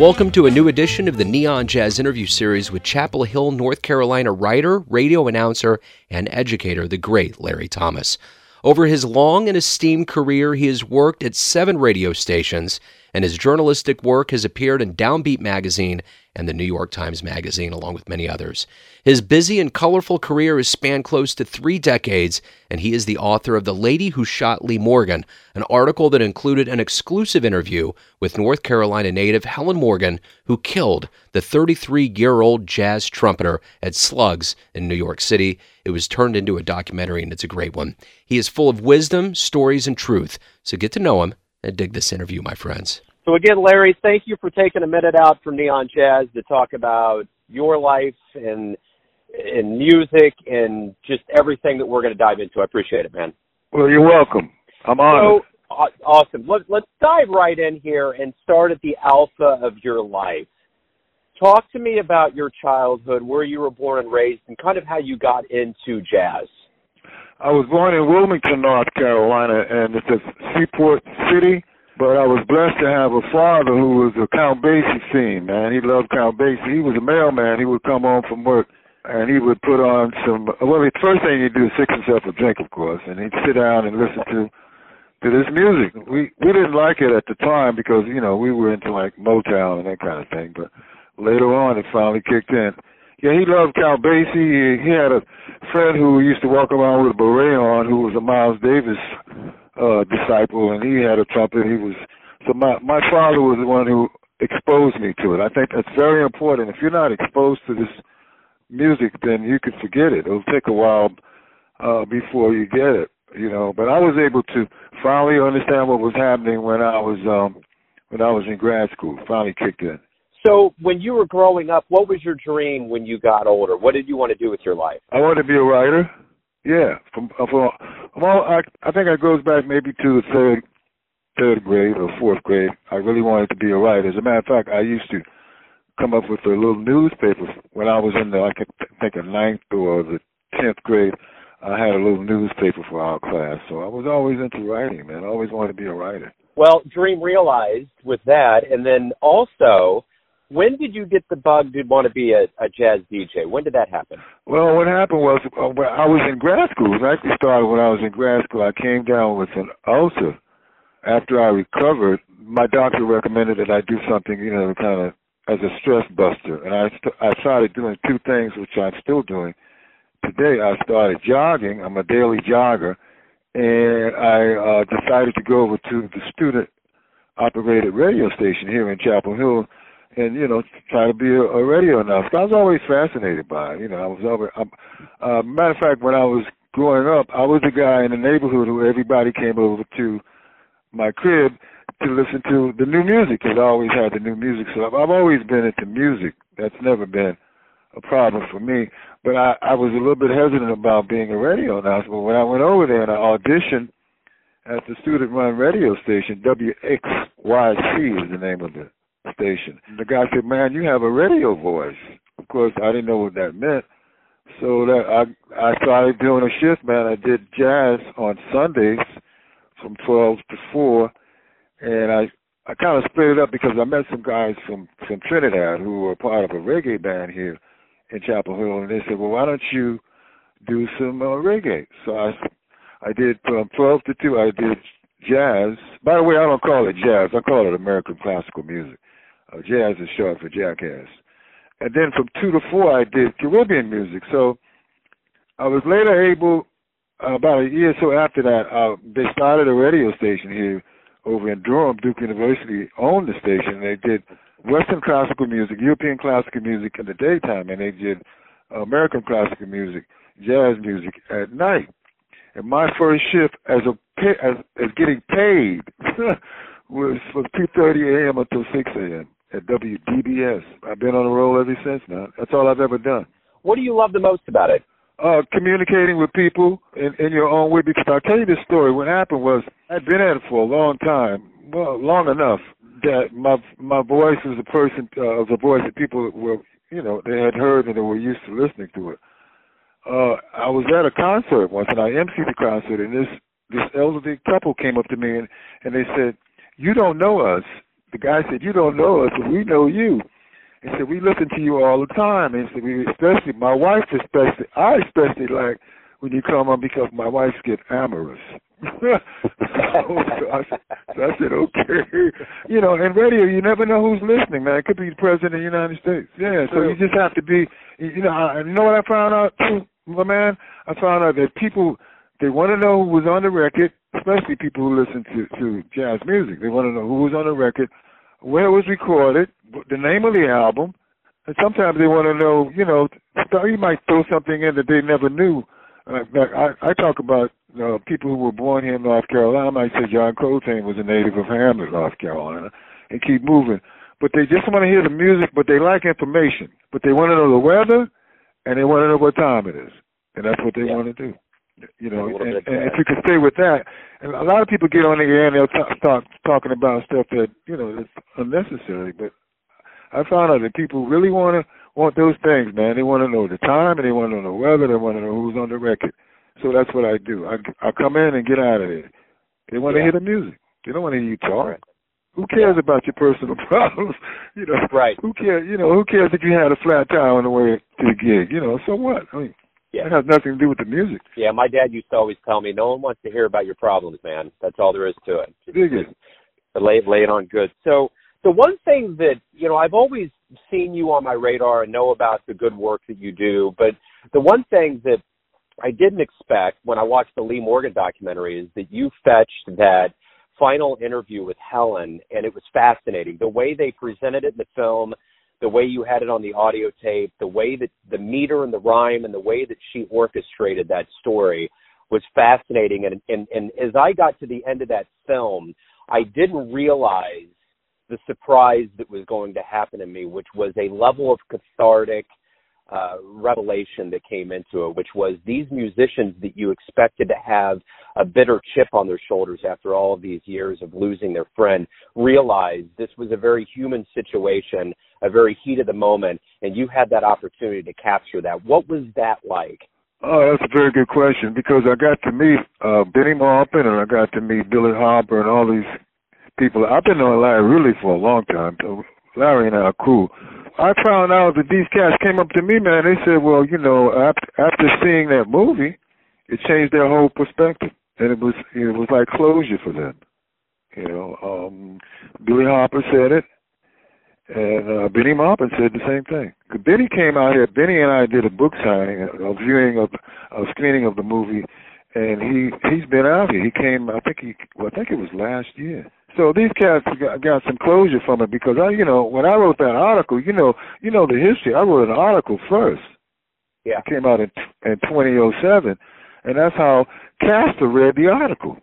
Welcome to a new edition of the Neon Jazz interview series with Chapel Hill, North Carolina writer, radio announcer, and educator, the great Larry Thomas. Over his long and esteemed career, he has worked at seven radio stations, and his journalistic work has appeared in Downbeat Magazine and the New York Times Magazine, along with many others. His busy and colorful career has spanned close to three decades, and he is the author of The Lady Who Shot Lee Morgan, an article that included an exclusive interview with North Carolina native Helen Morgan, who killed the 33 year old jazz trumpeter at Slugs in New York City. It was turned into a documentary, and it's a great one. He is full of wisdom, stories, and truth. So get to know him and dig this interview, my friends. So again, Larry, thank you for taking a minute out from Neon Jazz to talk about your life and in music and just everything that we're going to dive into. I appreciate it, man. Well, you're welcome. I'm honored. So, uh, awesome. Let, let's dive right in here and start at the alpha of your life. Talk to me about your childhood, where you were born and raised, and kind of how you got into jazz. I was born in Wilmington, North Carolina, and it's a seaport city but I was blessed to have a father who was a Count Basie fiend, man. He loved Count Basie. He was a mailman. He would come home from work and he would put on some well the first thing he'd do is fix himself a drink of course and he'd sit down and listen to to this music. We we didn't like it at the time because, you know, we were into like Motown and that kind of thing, but later on it finally kicked in. Yeah, he loved Count Basie. He, he had a friend who used to walk around with a beret on who was a Miles Davis uh, disciple, and he had a trumpet. He was so my my father was the one who exposed me to it. I think that's very important. If you're not exposed to this music, then you can forget it. It'll take a while uh, before you get it, you know. But I was able to finally understand what was happening when I was um, when I was in grad school. Finally kicked in. So, when you were growing up, what was your dream when you got older? What did you want to do with your life? I wanted to be a writer. Yeah, from uh, from well, I I think it goes back maybe to the third third grade or fourth grade. I really wanted to be a writer. As a matter of fact, I used to come up with a little newspaper when I was in the I think a ninth or the tenth grade. I had a little newspaper for our class, so I was always into writing, man. I always wanted to be a writer. Well, dream realized with that, and then also when did you get the bug to want to be a, a jazz DJ? When did that happen? Well, what happened was uh, I was in grad school. It actually started when I was in grad school. I came down with an ulcer. After I recovered, my doctor recommended that I do something, you know, kind of as a stress buster. And I st- I started doing two things, which I'm still doing today. I started jogging. I'm a daily jogger, and I uh, decided to go over to the student operated radio station here in Chapel Hill and you know try to be a, a radio announcer. I was always fascinated by it. You know, I was over. I'm, uh, matter of fact, when I was growing up, I was the guy in the neighborhood who everybody came over to my crib to listen to the new music because I always had the new music. So I've, I've always been into music. That's never been a problem for me. But I, I was a little bit hesitant about being a radio announcer. But when I went over there and I auditioned at the student-run radio station, WXYC is the name of it station. And The guy said, "Man, you have a radio voice." Of course, I didn't know what that meant. So that I I started doing a shift, man. I did jazz on Sundays from 12 to 4, and I I kind of split it up because I met some guys from from Trinidad who were part of a reggae band here in Chapel Hill, and they said, "Well, why don't you do some uh, reggae?" So I I did from 12 to 2. I did jazz. By the way, I don't call it jazz. I call it American classical music. Uh, jazz is short for jackass. And then from two to four, I did Caribbean music. So I was later able, uh, about a year or so after that, uh, they started a radio station here over in Durham. Duke University owned the station. They did Western classical music, European classical music in the daytime, and they did American classical music, jazz music at night. And my first shift as a as, as getting paid was from 2:30 a.m. until 6 a.m at WDBS. I've been on the roll ever since, man. That's all I've ever done. What do you love the most about it? Uh, communicating with people in, in your own way. Because I'll tell you this story. What happened was I'd been at it for a long time, well, long enough that my my voice was a person uh, was a voice that people were, you know, they had heard and they were used to listening to it. Uh, I was at a concert once, and I emceed the concert, and this this elderly couple came up to me and and they said, "You don't know us, the guy said, "You don't know us, but we know you." He said, "We listen to you all the time." And he said, "We especially my wife, especially I especially like when you come on because my wife gets amorous." so, I, so I said, "Okay." You know, and radio, you never know who's listening, man. It could be the president of the United States. Yeah, so you just have to be. You know, I, you know what I found out too, my man. I found out that people they want to know who was on the record, especially people who listen to to jazz music. They want to know who was on the record, where it was recorded, the name of the album, and sometimes they want to know, you know, you might throw something in that they never knew. Uh, I, I talk about uh, people who were born here in North Carolina. I might say John Coltrane was a native of Hamlet, North Carolina, and keep moving. But they just want to hear the music, but they like information. But they want to know the weather, and they want to know what time it is, and that's what they yeah. want to do. You know, and, and if you can stay with that, and a lot of people get on the air and they'll t- start talking about stuff that you know that's unnecessary. But I found out that people really want to want those things, man. They want to know the time and they want to know the weather. They want to know who's on the record. So that's what I do. I I come in and get out of there. They want yeah. to hear the music. They don't want to hear you talk. Right. Who cares yeah. about your personal problems? you know, right? Who cares? You know, who cares if you had a flat tire on the way to the gig? You know, so what? I mean, yeah. That has nothing to do with the music. Yeah, my dad used to always tell me, no one wants to hear about your problems, man. That's all there is to it. Just, Dig it. lay, lay it on good. So, the one thing that, you know, I've always seen you on my radar and know about the good work that you do, but the one thing that I didn't expect when I watched the Lee Morgan documentary is that you fetched that final interview with Helen, and it was fascinating. The way they presented it in the film, the way you had it on the audio tape, the way that the meter and the rhyme and the way that she orchestrated that story was fascinating. And, and, and as I got to the end of that film, I didn't realize the surprise that was going to happen to me, which was a level of cathartic uh, revelation that came into it, which was these musicians that you expected to have a bitter chip on their shoulders after all of these years of losing their friend realized this was a very human situation, a very heat of the moment, and you had that opportunity to capture that. What was that like? Oh, that's a very good question because I got to meet uh, Bennie Maupin and I got to meet Billy Harper and all these people. I've been knowing Larry really for a long time. Larry and I are cool. I found out that these cats came up to me, man. They said, "Well, you know, after seeing that movie, it changed their whole perspective, and it was it was like closure for them." You know, um, Billy Harper said it, and uh, Bennie Maupin said the same thing. Bennie came out here. Bennie and I did a book signing, a viewing of a screening of the movie, and he he's been out here. He came, I think he, well, I think it was last year so these cats got, got some closure from it because I, you know, when I wrote that article, you know, you know the history. I wrote an article first. Yeah. It came out in in 2007, and that's how Kasper read the article.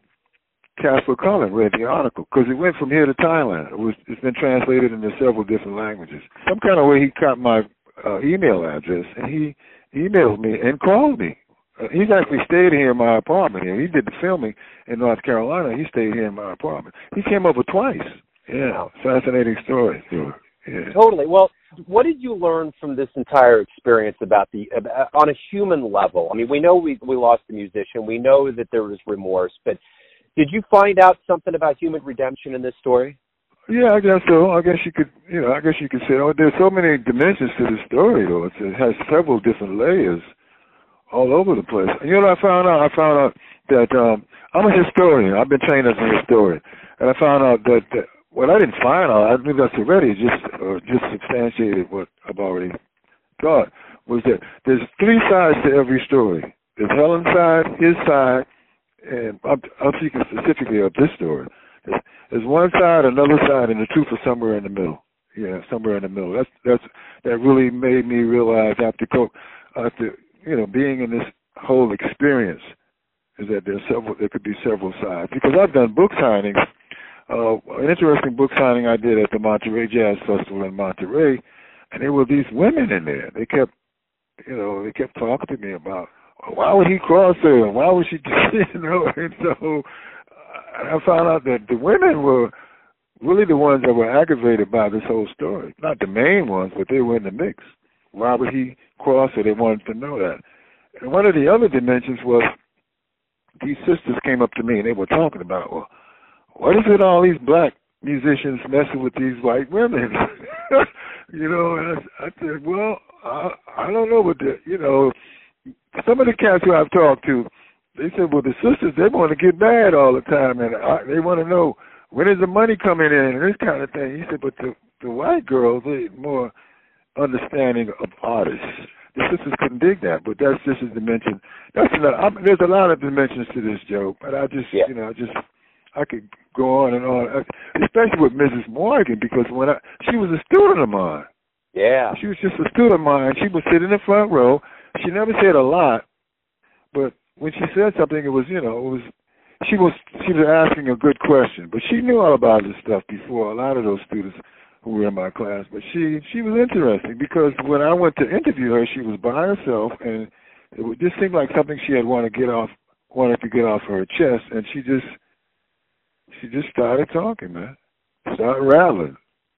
Kasper Collin read the article because it went from here to Thailand. It was it's been translated into several different languages. Some kind of way he got my uh, email address and he emailed me and called me he's actually stayed here in my apartment here. He did the filming in North Carolina. He stayed here in my apartment. He came over twice. Yeah, fascinating story. Yeah. Totally. Well, what did you learn from this entire experience about the uh, on a human level? I mean, we know we we lost the musician. We know that there was remorse, but did you find out something about human redemption in this story? Yeah, I guess so. I guess you could, you know, I guess you could say, oh, there's so many dimensions to the story, though. It's, it has several different layers all over the place. And you know what I found out? I found out that um, I'm a historian. I've been trained as a historian, and I found out that, that well, I didn't find out. I knew that's already. Just uh, just substantiated what I've already thought. Was that there's three sides to every story. There's Helen's side, his side, and I'm, speaking specifically of this story. There's, one side, another side, and the truth is somewhere in the middle. Yeah, somewhere in the middle. That's that's that really made me realize after after you know, being in this whole experience is that there's several, there could be several sides. Because I've done book signings. Uh, an interesting book signing I did at the Monterey Jazz Festival in Monterey, and there were these women in there. They kept, you know, they kept talking to me about why would he cross her? Why would she, you know? And so uh, I found out that the women were really the ones that were aggravated by this whole story. Not the main ones, but they were in the mix. Why would he cross her? They wanted to know that. And one of the other dimensions was these sisters came up to me and they were talking about, well, what is it all these black musicians messing with these white women. you know, and I, I said, well, I, I don't know what the, you know, some of the cats who I've talked to, they said, well, the sisters, they want to get mad all the time, and I, they want to know when is the money coming in and this kind of thing. He said, but the the white girls, they more understanding of artists. The sisters couldn't dig that, but that's just a dimension. That's another. I mean, there's a lot of dimensions to this, Joe. But I just, yeah. you know, I just I could go on and on, especially with Mrs. Morgan, because when I she was a student of mine. Yeah. She was just a student of mine. She would sit in the front row. She never said a lot, but when she said something, it was you know it was she was she was asking a good question, but she knew all about this stuff before a lot of those students who were in my class. But she she was interesting because when I went to interview her, she was by herself, and it just seemed like something she had wanted to get off wanted to get off her chest, and she just she just started talking, man. Started rattling.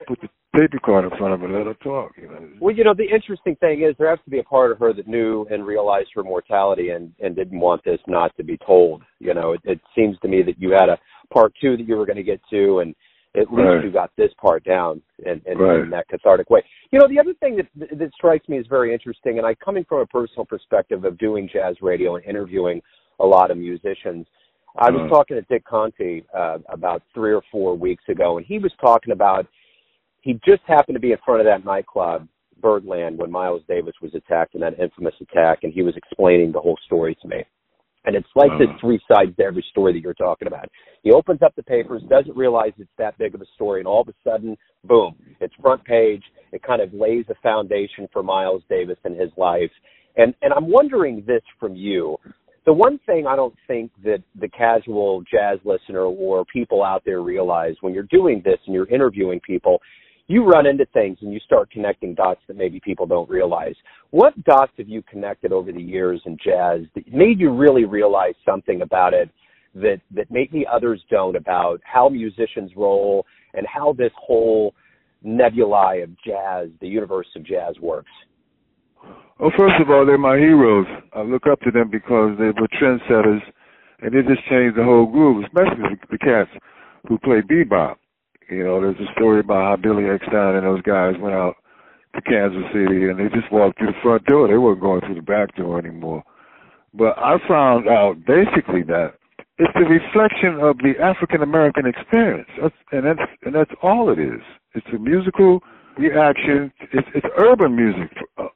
Put the tape recorder in front of her, let her talk. You know. Well, you know, the interesting thing is there has to be a part of her that knew and realized her mortality and and didn't want this not to be told. You know, it, it seems to me that you had a part two that you were going to get to, and at least right. you got this part down and in, in, right. in that cathartic way. You know, the other thing that that strikes me as very interesting, and I coming from a personal perspective of doing jazz radio and interviewing a lot of musicians I was uh, talking to Dick Conte uh, about three or four weeks ago, and he was talking about he just happened to be in front of that nightclub, Birdland, when Miles Davis was attacked in that infamous attack, and he was explaining the whole story to me. And it's like uh, this three sides to every story that you're talking about. He opens up the papers, doesn't realize it's that big of a story, and all of a sudden, boom, it's front page. It kind of lays a foundation for Miles Davis and his life. And and I'm wondering this from you the one thing I don't think that the casual jazz listener or people out there realize when you're doing this and you're interviewing people, you run into things and you start connecting dots that maybe people don't realize. What dots have you connected over the years in jazz that made you really realize something about it that that maybe others don't about how musicians roll and how this whole nebulae of jazz, the universe of jazz works? Well, first of all, they're my heroes. I look up to them because they were trendsetters, and they just changed the whole groove, especially the, cats who play bebop. You know, there's a story about how Billy Eckstine and those guys went out to Kansas City, and they just walked through the front door. They weren't going through the back door anymore. But I found out basically that it's the reflection of the African American experience, that's, and that's and that's all it is. It's a musical reaction. It's it's urban music uh,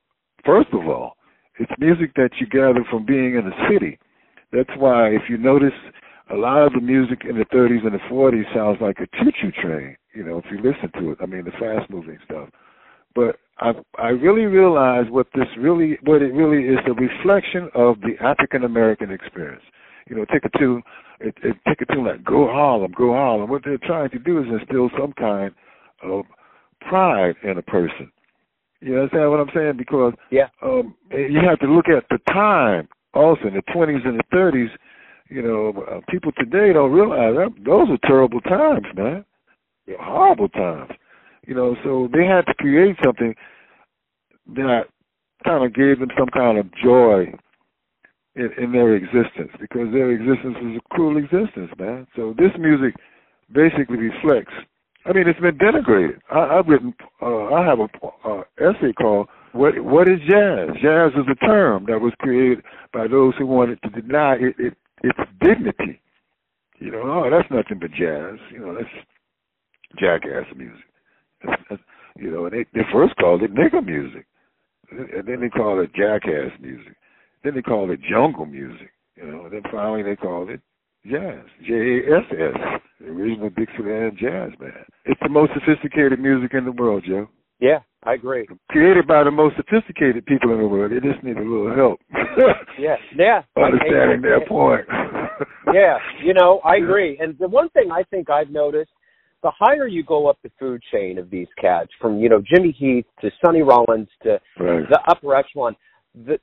First of all, it's music that you gather from being in the city. That's why, if you notice, a lot of the music in the 30s and the 40s sounds like a choo-choo train. You know, if you listen to it. I mean, the fast-moving stuff. But I I really realize what this really what it really is the reflection of the African American experience. You know, take a tune, it, it, take a tune like "Go Harlem, Go Harlem." What they're trying to do is instill some kind of pride in a person. You understand what I'm saying? Because yeah, um, you have to look at the time also in the 20s and the 30s. You know, uh, people today don't realize that those are terrible times, man. Yeah. Horrible times. You know, so they had to create something that kind of gave them some kind of joy in, in their existence because their existence was a cruel existence, man. So this music basically reflects I mean, it's been denigrated. I, I've written, uh, I have a uh, essay called "What What is Jazz?" Jazz is a term that was created by those who wanted to deny it, it its dignity. You know, oh, that's nothing but jazz. You know, that's jackass music. That's, that's, you know, and they, they first called it nigger music, and then they called it jackass music. Then they called it jungle music. You know, and then finally they called it jazz. J A S S, the original Dixieland jazz band. It's the most sophisticated music in the world, Joe. Yeah, I agree. Created by the most sophisticated people in the world. They just need a little help. yeah, yeah. Understanding their point. yeah, you know, I agree. And the one thing I think I've noticed, the higher you go up the food chain of these cats, from you know Jimmy Heath to Sonny Rollins to right. the upper echelon,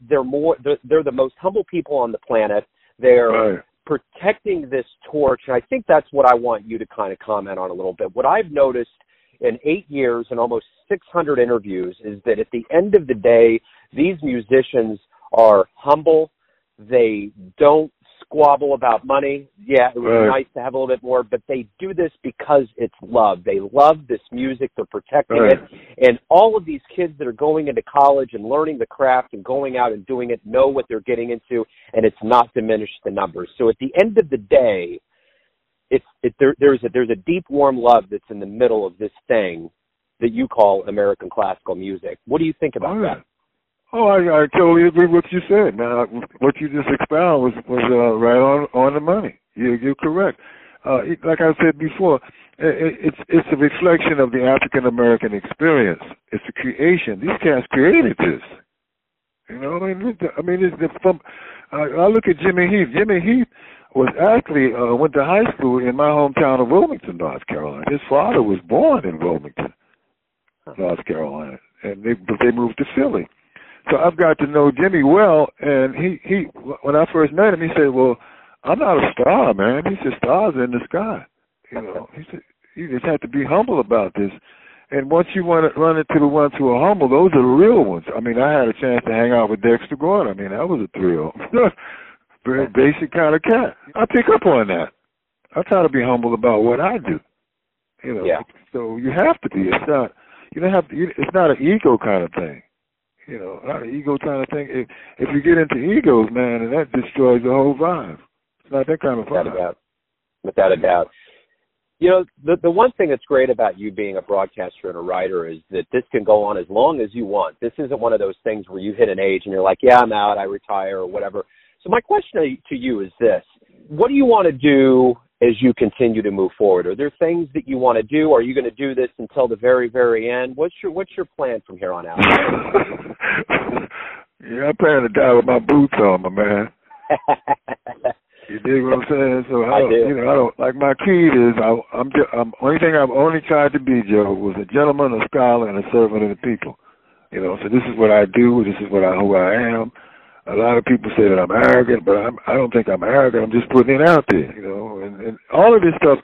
they're more they're, they're the most humble people on the planet. They're right protecting this torch, and I think that's what I want you to kind of comment on a little bit. What I've noticed in eight years and almost 600 interviews is that at the end of the day, these musicians are humble. They don't squabble about money. Yeah, it would Right. nice to have a little bit more, but they do this because it's love. They love this music. They're protecting Right. it. And all of these kids that are going into college and learning the craft and going out and doing it know what they're getting into, and it's not diminished the numbers. So at the end of the day, it's it, there, there's a there's a deep warm love that's in the middle of this thing that you call American classical music. What do you think about Oh, yeah. that? Oh, I, I totally agree with what you said. Now, what you just expounded was was uh, right on on the money. You, you're correct. Uh, like I said before, it, it's it's a reflection of the African American experience. It's a creation. These cats created this. You know, I mean, I mean, it's the, from. I, I look at Jimmy Heath. Jimmy Heath was actually uh, went to high school in my hometown of Wilmington, North Carolina. His father was born in Wilmington, North Carolina, and they but they moved to Philly. So I've got to know Jimmy well, and he he when I first met him, he said, "Well, I'm not a star, man." He said, "Stars in the sky." You know, he said you just have to be humble about this. And once you want to run into the ones who are humble, those are the real ones. I mean, I had a chance to hang out with Dexter Gordon. I mean, that was a thrill. Very basic kind of cat. I pick up on that. I try to be humble about what I do. You know, Yeah. so you have to be. It's not. You don't have to. you- It's not an ego kind of thing. You know, not an ego kind of thing. If if you get into egos, man, and that destroys the whole vibe. It's not that kind of Without a doubt. Without a doubt. You know, the the one thing that's great about you being a broadcaster and a writer is that this can go on as long as you want. This isn't one of those things where you hit an age and you're like, yeah, I'm out, I retire or whatever. So my question to you is this: What do you want to do as you continue to move forward? Are there things that you want to do? Are you going to do this until the very, very end? What's your What's your plan from here on out? yeah, I plan to die with my boots on, my man. You dig what I'm saying? So I, I do. you know, I don't like my creed is I, I'm just, I'm only thing I've only tried to be, Joe, was a gentleman, a scholar, and a servant of the people. You know, so this is what I do. This is what I who I am. A lot of people say that I'm arrogant, but I'm, I don't think I'm arrogant. I'm just putting it out there. You know, and, all of this stuff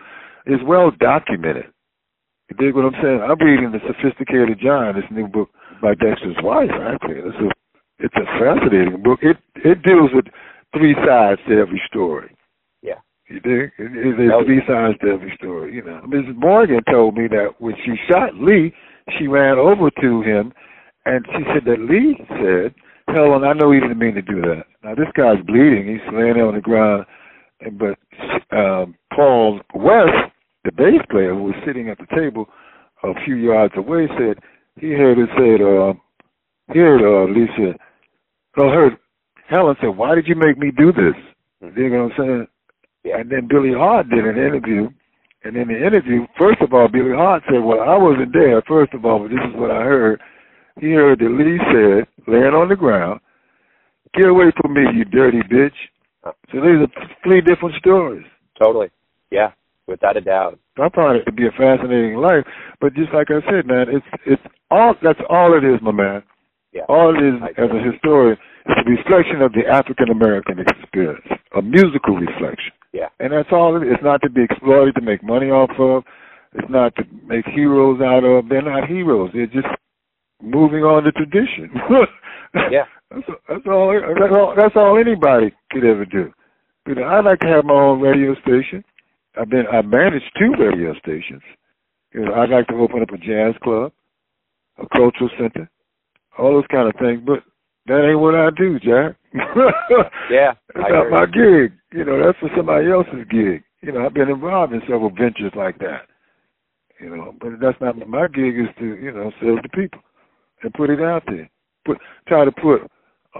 is well documented. You dig what I'm saying? I'm reading the Sophisticated Giant, this new book by Dexter's wife. Actually, it's a it's a fascinating book. It it deals with three sides to every story. Yeah. You dig? There's Oh, three sides to every story. You know, Mrs. Morgan told me that when she shot Lee, she ran over to him, and she said that Lee said, "Helen, I know he didn't mean to do that. Now this guy's bleeding. He's laying there on the ground." But um, Paul West, the bass player who was sitting at the table a few yards away, said he heard her say, uh, he heard uh, Lee said, heard Helen said, why did you make me do this?" You know what I'm saying? And then Billy Hart did an interview, and in the interview, first of all, Billy Hart said, "Well, I wasn't there, first of all, but this is what I heard." He heard that Lee said, laying on the ground, "Get away from me, you dirty bitch." So these are three different stories. Totally. Yeah. Without a doubt. I found it to be a fascinating life, but just like I said, man, it's it's all that's all it is, my man. Yeah. All it is as a historian is a reflection of the African American experience, a musical reflection. Yeah. And that's all it is. It's not to be exploited to make money off of. It's not to make heroes out of. They're not heroes. They're just moving on the tradition. Yeah. That's, that's all. That's all. That's all anybody could ever do. You know, I'd like to have my own radio station. I've been. I managed two radio stations. You know, I'd like to open up a jazz club, a cultural center, all those kind of things. But that ain't what I do, Jack. Yeah. That's I not my you. gig. You know, that's for somebody else's gig. You know, I've been involved in several ventures like that. You know, but that's not my gig. Is to you know serve the people and put it out there. Put try to put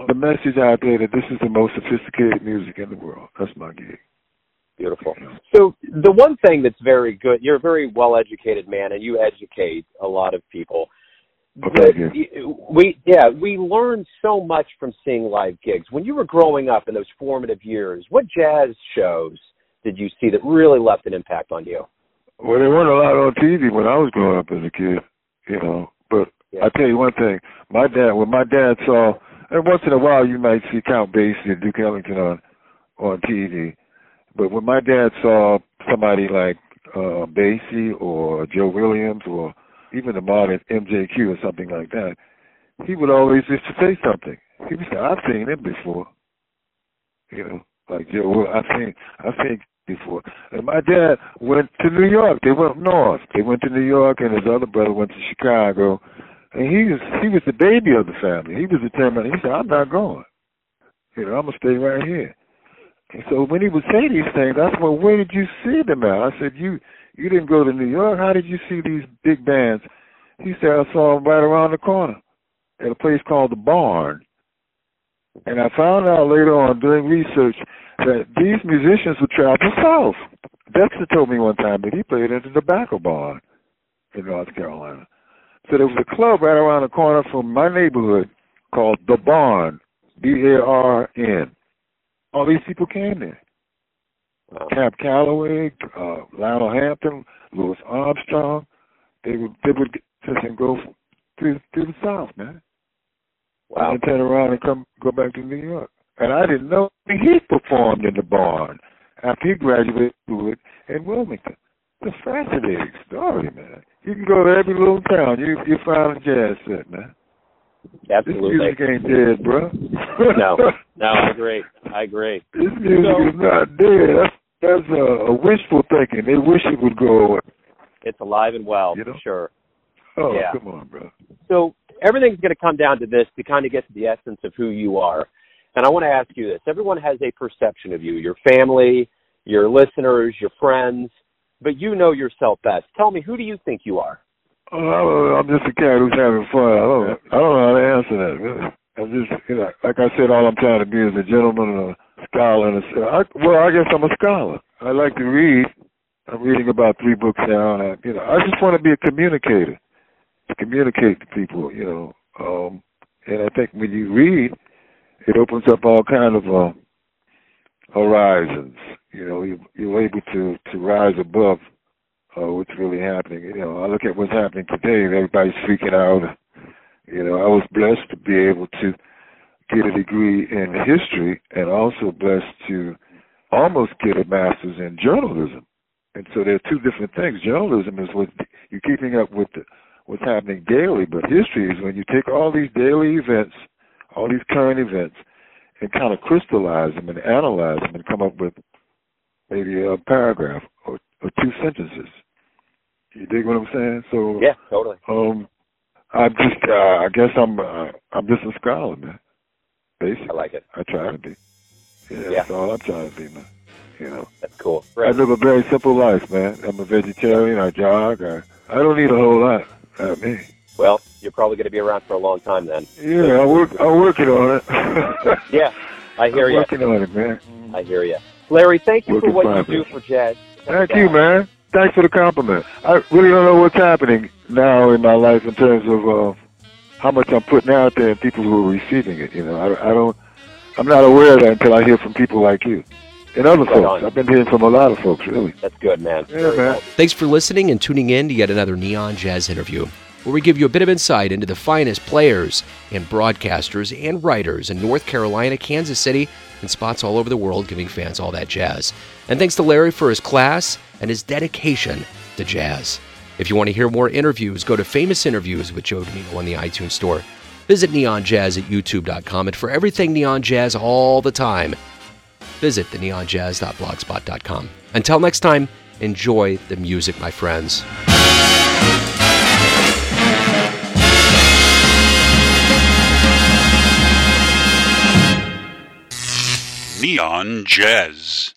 the message out there that this is the most sophisticated music in the world. That's my gig. Beautiful. So the one thing that's very good, you're a very well educated man and you educate a lot of people. Thank. We yeah, we learn so much from seeing live gigs. When you were growing up in those formative years, what jazz shows did you see that really left an impact on you? Well, there weren't a lot on TV when I was growing up as a kid, you know. But Yeah. I tell you one thing, my dad, when my dad saw, and once in a while you might see Count Basie and Duke Ellington on on TV, but when my dad saw somebody like uh Basie or Joe Williams or even the modern MJQ or something like that, he would always just say something. He would say, "I've seen him before," you know. Like Joe, well, I think I think before. And my dad went to New York. They went north. They went to New York, and his other brother went to Chicago. And he was he was the baby of the family. He was determined. He said, "I'm not going. You know, I'm gonna stay right here." And so when he would say these things, I said, "Well, where did you see them at?" I said, "You you didn't go to New York. How did you see these big bands?" He said, "I saw them right around the corner at a place called the Barn." And I found out later on doing research that these musicians would travel south. Dexter told me one time that he played in the tobacco barn in North Carolina. So there was a club right around the corner from my neighborhood called The Barn, B A R N. All these people came there. Wow. Cab Calloway, uh, Lionel Hampton, Louis Armstrong. They would they would just go to to the south, man. Wow. And turn around and come go back to New York. And I didn't know he performed in the barn after he graduated in Wilmington. It's a fascinating story, man. You can go to every little town. You you find a jazz set, man. Absolutely. This music ain't dead, bro. no, no, I agree. I agree. This music so, is not dead. That's that's a, a wishful thinking. They wish it would go away. It's alive and well, you know? for sure. Oh, yeah. come on, bro. So everything's going to come down to this to kind of get to the essence of who you are. And I want to ask you this. Everyone has a perception of you, your family, your listeners, your friends, but you know yourself best. Tell me, who do you think you are? Oh, I'm just a cat who's having fun. I don't, I don't know how to answer that, really. I'm just, you know, like I said, all I'm trying to be is a gentleman and a scholar. And a, I, well, I guess I'm a scholar. I like to read. I'm reading about three books now. And I, you know, I just want to be a communicator, to communicate to people, you know. Um, and I think when you read, it opens up all kind of uh, horizons. You know, you, you're able to to rise above uh, what's really happening. You know, I look at what's happening today, and everybody's freaking out. You know, I was blessed to be able to get a degree in history, and also blessed to almost get a master's in journalism. And so there are two different things. Journalism is what you're keeping up with the, what's happening daily, but history is when you take all these daily events, all these current events, and kind of crystallize them and analyze them and come up with maybe a paragraph or, or two sentences. You dig what I'm saying? So yeah, totally. Um, I'm just, uh, I guess I'm, uh, I'm just a scholar, man. Basically, I like it. I try to be. Yeah, yeah. that's all I'm trying to be, man. You know. That's cool. Right. I live a very simple life, man. I'm a vegetarian. I jog. I, I don't need a whole lot. Not me. Well, you're probably going to be around for a long time then. Yeah, I work. I'm working on it. yeah, I hear I'm you. Working on it, man. I hear you, Larry. Thank you Working for what progress. you do for jazz. Thank you, man. Thanks for the compliment. I really don't know what's happening now in my life in terms of uh, how much I'm putting out there and people who are receiving it. You know, I, I don't. I'm not aware of that until I hear from people like you and other Right folks. on. I've been hearing from a lot of folks, really. That's good, man. Yeah, Very man. well. Thanks for listening and tuning in to yet another Neon Jazz interview, where we give you a bit of insight into the finest players and broadcasters and writers in North Carolina, Kansas City, and spots all over the world, giving fans all that jazz. And thanks to Larry for his class and his dedication to jazz. If you want to hear more interviews, go to Famous Interviews with Joe Dimino on the iTunes Store. Visit Neon Jazz at youtube.com, and for everything Neon Jazz all the time, visit the neonjazz.blogspot.com. Until next time, enjoy the music, my friends. Neon Jazz.